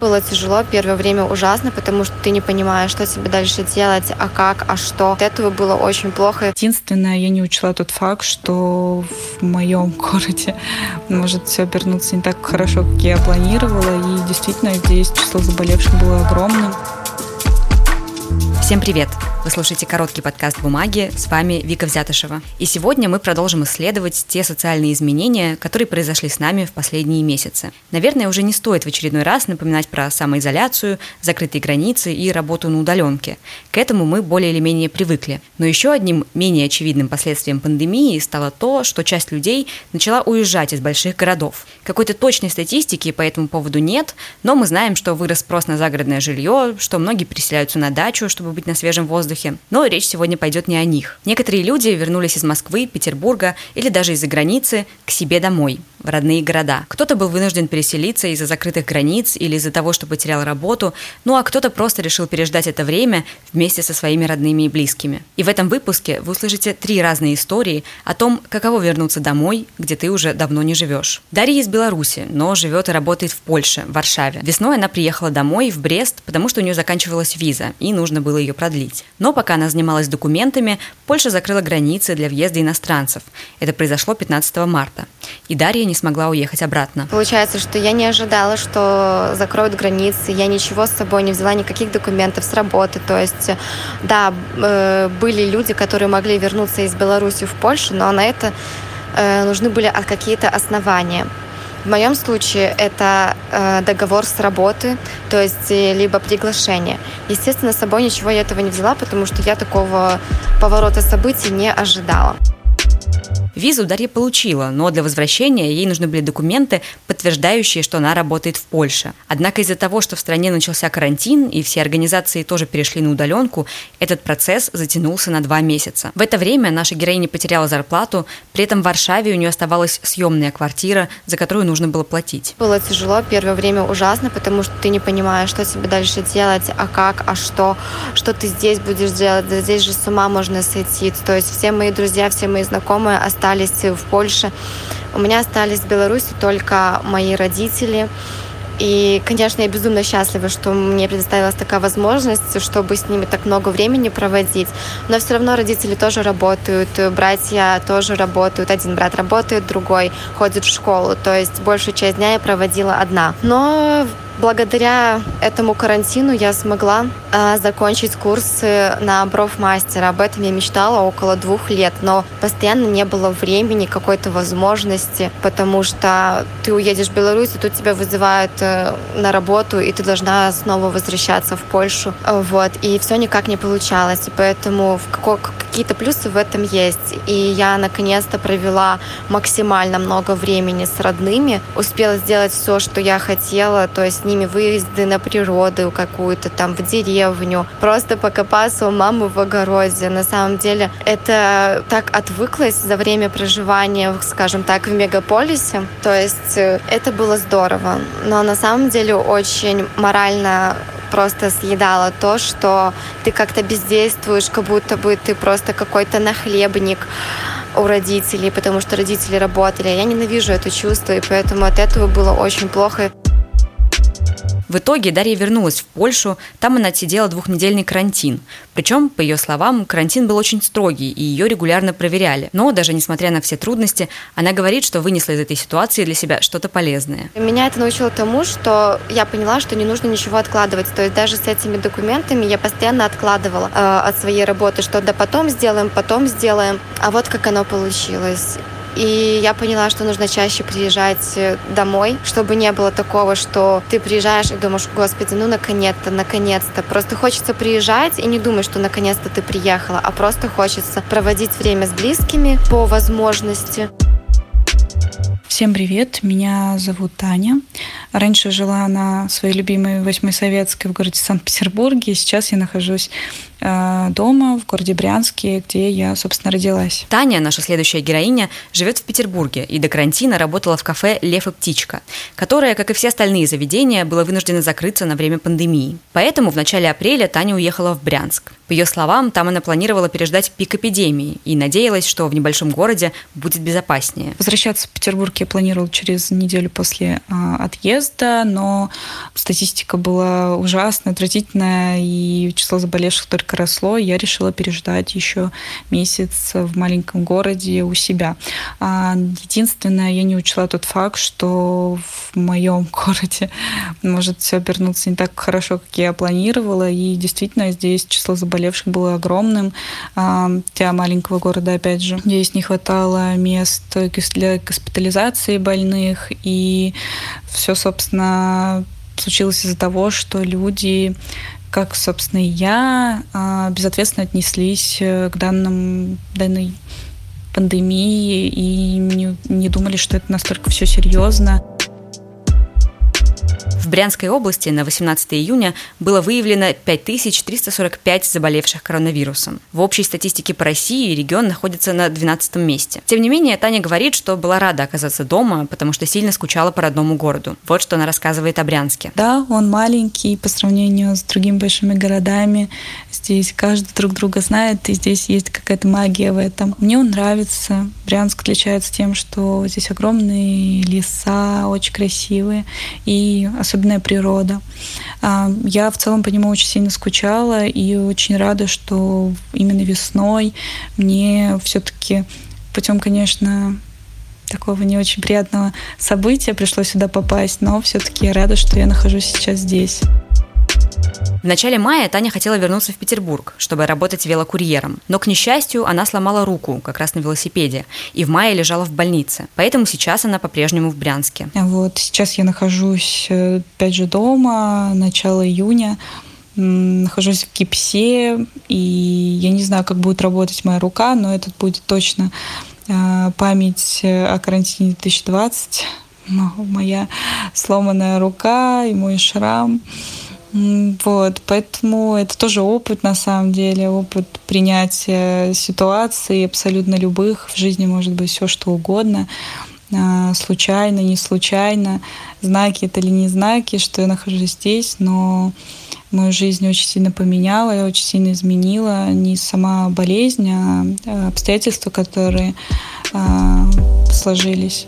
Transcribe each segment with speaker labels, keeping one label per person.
Speaker 1: Было тяжело, первое время ужасно, потому что ты не понимаешь, что тебе дальше делать, а как, а что. От этого было очень плохо.
Speaker 2: Единственное, я не учла тот факт, что в моем городе может все обернуться не так хорошо, как я планировала, и действительно здесь число заболевших было огромным.
Speaker 3: Всем привет! Вы слушаете короткий подкаст «Бумаги». С вами Вика Взятышева. И сегодня мы продолжим исследовать те социальные изменения, которые произошли с нами в последние месяцы. Наверное, уже не стоит в очередной раз напоминать про самоизоляцию, закрытые границы и работу на удаленке. К этому мы более или менее привыкли. Но еще одним менее очевидным последствием пандемии стало то, что часть людей начала уезжать из больших городов. Какой-то точной статистики по этому поводу нет, но мы знаем, что вырос спрос на загородное жилье, что многие переселяются на дачу, чтобы быть на свежем воздухе, воздухе. Но речь сегодня пойдет не о них. Некоторые люди вернулись из Москвы, Петербурга или даже из-за границы к себе домой, в родные города. Кто-то был вынужден переселиться из-за закрытых границ или из-за того, что потерял работу, ну а кто-то просто решил переждать это время вместе со своими родными и близкими. И в этом выпуске вы услышите три разные истории о том, каково вернуться домой, где ты уже давно не живешь. Дарья из Беларуси, но живет и работает в Польше, в Варшаве. Весной она приехала домой, в Брест, потому что у нее заканчивалась виза, и нужно было ее продлить. Но пока она занималась документами, Польша закрыла границы для въезда иностранцев. Это произошло 15 марта. И Дарья не смогла уехать обратно.
Speaker 1: Получается, что я не ожидала, что закроют границы. Я ничего с собой не взяла, никаких документов с работы. То есть, да, э, были люди, которые могли вернуться из Беларуси в Польшу, но на это э, нужны были какие-то основания. В моем случае это э, договор с работы, то есть э, либо приглашение. Естественно, с собой ничего я этого не взяла, потому что я такого поворота событий не ожидала.
Speaker 3: Визу Дарья получила, но для возвращения ей нужны были документы, подтверждающие, что она работает в Польше. Однако из-за того, что в стране начался карантин и все организации тоже перешли на удаленку, этот процесс затянулся на два месяца. В это время наша героиня потеряла зарплату, при этом в Варшаве у нее оставалась съемная квартира, за которую нужно было платить.
Speaker 1: Было тяжело, первое время ужасно, потому что ты не понимаешь, что тебе дальше делать, а как, а что, что ты здесь будешь делать, да здесь же с ума можно сойти. То есть все мои друзья, все мои знакомые остались остались в Польше. У меня остались в Беларуси только мои родители. И, конечно, я безумно счастлива, что мне предоставилась такая возможность, чтобы с ними так много времени проводить. Но все равно родители тоже работают, братья тоже работают. Один брат работает, другой ходит в школу. То есть большую часть дня я проводила одна. Но Благодаря этому карантину я смогла э, закончить курсы на профмастера. Об этом я мечтала около двух лет, но постоянно не было времени, какой-то возможности, потому что ты уедешь в Беларусь, и тут тебя вызывают э, на работу, и ты должна снова возвращаться в Польшу. Вот, и все никак не получалось, и поэтому в какой, какие-то плюсы в этом есть. И я наконец-то провела максимально много времени с родными, успела сделать все, что я хотела, то есть ними выезды на природу какую-то, там, в деревню, просто покопаться у мамы в огороде. На самом деле это так отвыклось за время проживания, скажем так, в мегаполисе. То есть э, это было здорово. Но на самом деле очень морально просто съедало то, что ты как-то бездействуешь, как будто бы ты просто какой-то нахлебник у родителей, потому что родители работали. Я ненавижу это чувство, и поэтому от этого было очень плохо.
Speaker 3: В итоге Дарья вернулась в Польшу, там она отсидела двухнедельный карантин. Причем, по ее словам, карантин был очень строгий, и ее регулярно проверяли. Но даже несмотря на все трудности, она говорит, что вынесла из этой ситуации для себя что-то полезное.
Speaker 1: Меня это научило тому, что я поняла, что не нужно ничего откладывать. То есть даже с этими документами я постоянно откладывала э, от своей работы, что да потом сделаем, потом сделаем. А вот как оно получилось. И я поняла, что нужно чаще приезжать э, домой, чтобы не было такого, что ты приезжаешь и думаешь, господи, ну наконец-то, наконец-то. Просто хочется приезжать и не думать, что наконец-то ты приехала, а просто хочется проводить время с близкими по возможности.
Speaker 2: Всем привет, меня зовут Таня. Раньше жила на своей любимой Восьмой Советской в городе Санкт-Петербурге, сейчас я нахожусь э, дома в городе Брянске, где я, собственно, родилась.
Speaker 3: Таня, наша следующая героиня, живет в Петербурге и до карантина работала в кафе «Лев и птичка», которое, как и все остальные заведения, было вынуждено закрыться на время пандемии. Поэтому в начале апреля Таня уехала в Брянск. По ее словам, там она планировала переждать пик эпидемии и надеялась, что в небольшом городе будет безопаснее.
Speaker 2: Возвращаться в Петербург я планировала через неделю после э, отъезда, но статистика была ужасная, отвратительная, и число заболевших только росло. Я решила переждать еще месяц в маленьком городе у себя. А единственное, я не учла тот факт, что в моем городе может все обернуться не так хорошо, как я планировала, и действительно здесь число заболевших было огромным. А, для маленького города, опять же, здесь не хватало мест для госпитализации больных, и все, собственно, случилось из-за того, что люди как, собственно, и я, а, безответственно отнеслись к данным, данной пандемии и не, не думали, что это настолько все серьезно.
Speaker 3: Брянской области на 18 июня было выявлено 5345 заболевших коронавирусом. В общей статистике по России регион находится на 12 месте. Тем не менее, Таня говорит, что была рада оказаться дома, потому что сильно скучала по родному городу. Вот что она рассказывает о Брянске.
Speaker 2: Да, он маленький по сравнению с другими большими городами. Здесь каждый друг друга знает, и здесь есть какая-то магия в этом. Мне он нравится. Брянск отличается тем, что здесь огромные леса, очень красивые, и особенная природа. А, я в целом по нему очень сильно скучала и очень рада, что именно весной мне все-таки путем, конечно, такого не очень приятного события пришлось сюда попасть, но все-таки я рада, что я нахожусь сейчас здесь.
Speaker 3: В начале мая Таня хотела вернуться в Петербург, чтобы работать велокурьером. Но, к несчастью, она сломала руку как раз на велосипеде и в мае лежала в больнице. Поэтому сейчас она по-прежнему в Брянске.
Speaker 2: Вот сейчас я нахожусь, э, опять же, дома, начало июня нахожусь в гипсе, и я не знаю, как будет работать моя рука, но это будет точно э, память о карантине 2020. Моя сломанная рука и мой шрам. Вот, поэтому это тоже опыт на самом деле, опыт принятия ситуаций абсолютно любых. В жизни может быть все что угодно, а, случайно, не случайно, знаки это или не знаки, что я нахожусь здесь, но мою жизнь очень сильно поменяла, очень сильно изменила не сама болезнь, а, а обстоятельства, которые сложились.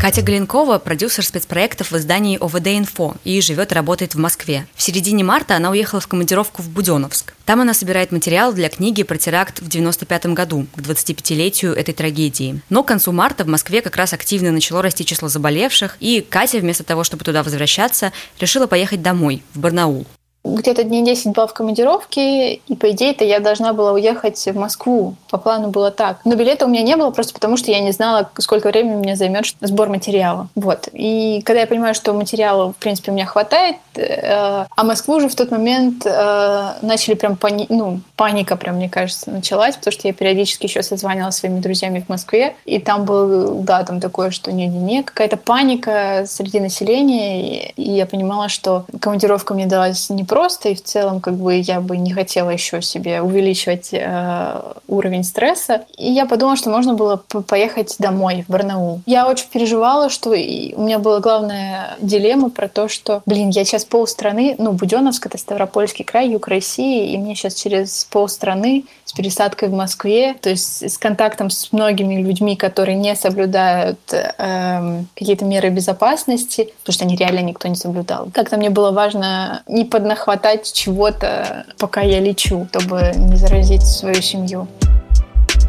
Speaker 3: Катя Глинкова – продюсер спецпроектов в издании ОВД-Инфо и живет и работает в Москве. В середине марта она уехала в командировку в Буденовск. Там она собирает материал для книги про теракт в 95 году, к 25-летию этой трагедии. Но к концу марта в Москве как раз активно начало расти число заболевших, и Катя вместо того, чтобы туда возвращаться, решила поехать домой, в Барнаул
Speaker 4: где-то дней 10 была в командировке, и по идее-то я должна была уехать в Москву. По плану было так. Но билета у меня не было просто потому, что я не знала, сколько времени мне займет сбор материала. Вот. И когда я понимаю, что материала, в принципе, у меня хватает, э, а Москву уже в тот момент э, начали прям пани... ну, паника, прям, мне кажется, началась, потому что я периодически еще созванивалась с своими друзьями в Москве, и там был, да, там такое, что не-не-не, какая-то паника среди населения, и я понимала, что командировка мне далась не просто, и в целом как бы я бы не хотела еще себе увеличивать э, уровень стресса. И я подумала, что можно было поехать домой, в Барнаул. Я очень переживала, что и у меня была главная дилемма про то, что, блин, я сейчас полстраны, ну, Буденновск — это Ставропольский край, юг России, и мне сейчас через полстраны с пересадкой в Москве, то есть с контактом с многими людьми, которые не соблюдают э, какие-то меры безопасности, потому что они реально никто не соблюдал. Как-то мне было важно не поднахватать чего-то, пока я лечу, чтобы не заразить свою семью.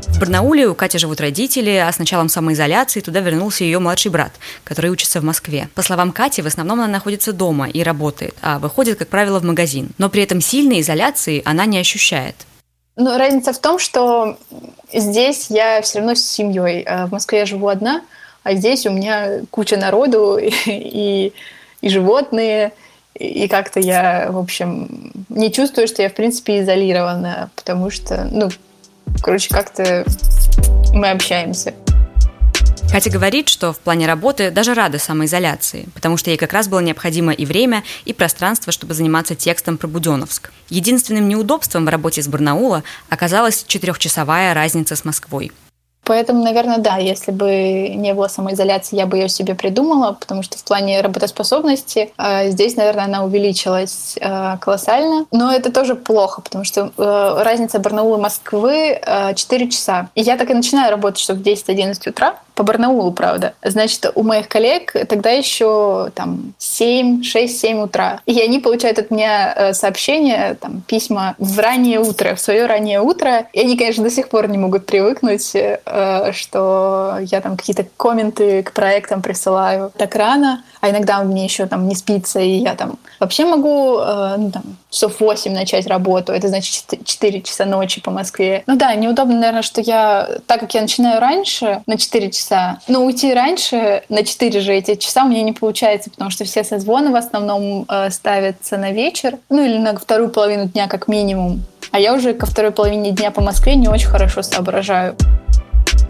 Speaker 3: В Барнауле у Кати живут родители, а с началом самоизоляции туда вернулся ее младший брат, который учится в Москве. По словам Кати, в основном она находится дома и работает, а выходит, как правило, в магазин. Но при этом сильной изоляции она не ощущает.
Speaker 4: Ну, разница в том, что здесь я все равно с семьей. А в Москве я живу одна, а здесь у меня куча народу и, и животные. И как-то я, в общем, не чувствую, что я, в принципе, изолирована, потому что, ну, короче, как-то мы общаемся.
Speaker 3: Катя говорит, что в плане работы даже рада самоизоляции, потому что ей как раз было необходимо и время, и пространство, чтобы заниматься текстом про Буденовск. Единственным неудобством в работе с Барнаула оказалась четырехчасовая разница с Москвой.
Speaker 4: Поэтому, наверное, да, если бы не было самоизоляции, я бы ее себе придумала, потому что в плане работоспособности э, здесь, наверное, она увеличилась э, колоссально. Но это тоже плохо, потому что э, разница Барнаула и Москвы э, 4 часа. И я так и начинаю работать, что в 10-11 утра, по Барнаулу, правда. Значит, у моих коллег тогда еще там 7, 6, 7 утра. И они получают от меня э, сообщения, там, письма в раннее утро, в свое раннее утро. И они, конечно, до сих пор не могут привыкнуть, э, что я там какие-то комменты к проектам присылаю так рано. А иногда мне еще там не спится, и я там вообще могу э, ну, там, часов 8 начать работу. Это значит 4 часа ночи по Москве. Ну да, неудобно, наверное, что я, так как я начинаю раньше, на 4 часа, часа. Но уйти раньше на 4 же эти часа у меня не получается, потому что все созвоны в основном э, ставятся на вечер, ну или на вторую половину дня как минимум. А я уже ко второй половине дня по Москве не очень хорошо соображаю.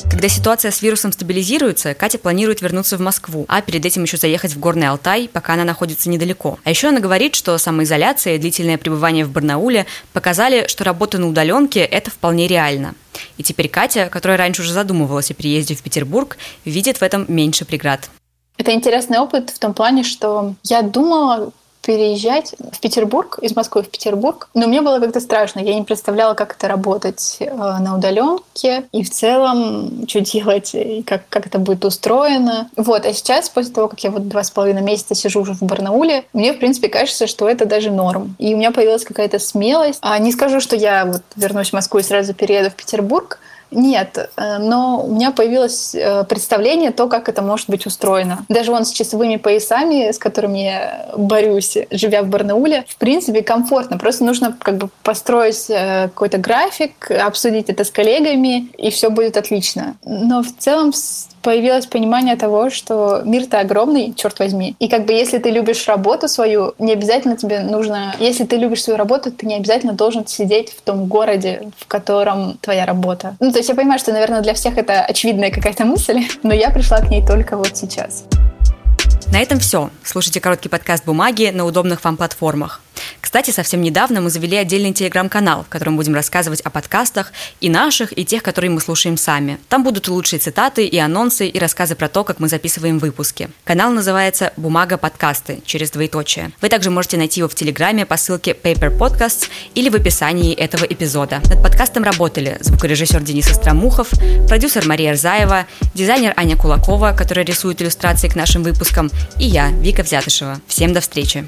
Speaker 3: Когда ситуация с вирусом стабилизируется, Катя планирует вернуться в Москву, а перед этим еще заехать в Горный Алтай, пока она находится недалеко. А еще она говорит, что самоизоляция и длительное пребывание в Барнауле показали, что работа на удаленке – это вполне реально. И теперь Катя, которая раньше уже задумывалась о переезде в Петербург, видит в этом меньше преград.
Speaker 4: Это интересный опыт в том плане, что я думала, переезжать в Петербург, из Москвы в Петербург. Но мне было как-то страшно. Я не представляла, как это работать э, на удаленке и в целом, что делать, и как, как это будет устроено. Вот. А сейчас, после того, как я вот два с половиной месяца сижу уже в Барнауле, мне, в принципе, кажется, что это даже норм. И у меня появилась какая-то смелость. А не скажу, что я вот вернусь в Москву и сразу перееду в Петербург, нет, э, но у меня появилось э, представление то, как это может быть устроено. Даже вон с часовыми поясами, с которыми я борюсь, живя в Барнауле, в принципе, комфортно. Просто нужно как бы построить э, какой-то график, обсудить это с коллегами, и все будет отлично. Но в целом появилось понимание того, что мир-то огромный, черт возьми. И как бы если ты любишь работу свою, не обязательно тебе нужно... Если ты любишь свою работу, ты не обязательно должен сидеть в том городе, в котором твоя работа. Ну, то есть я понимаю, что, наверное, для всех это очевидная какая-то мысль, но я пришла к ней только вот сейчас.
Speaker 3: На этом все. Слушайте короткий подкаст «Бумаги» на удобных вам платформах. Кстати, совсем недавно мы завели отдельный телеграм-канал, в котором будем рассказывать о подкастах и наших, и тех, которые мы слушаем сами. Там будут лучшие цитаты, и анонсы, и рассказы про то, как мы записываем выпуски. Канал называется «Бумага подкасты» через двоеточие. Вы также можете найти его в Телеграме по ссылке Paper Podcasts или в описании этого эпизода. Над подкастом работали звукорежиссер Денис Остромухов, продюсер Мария Рзаева, дизайнер Аня Кулакова, которая рисует иллюстрации к нашим выпускам, и я, Вика Взятышева. Всем до встречи!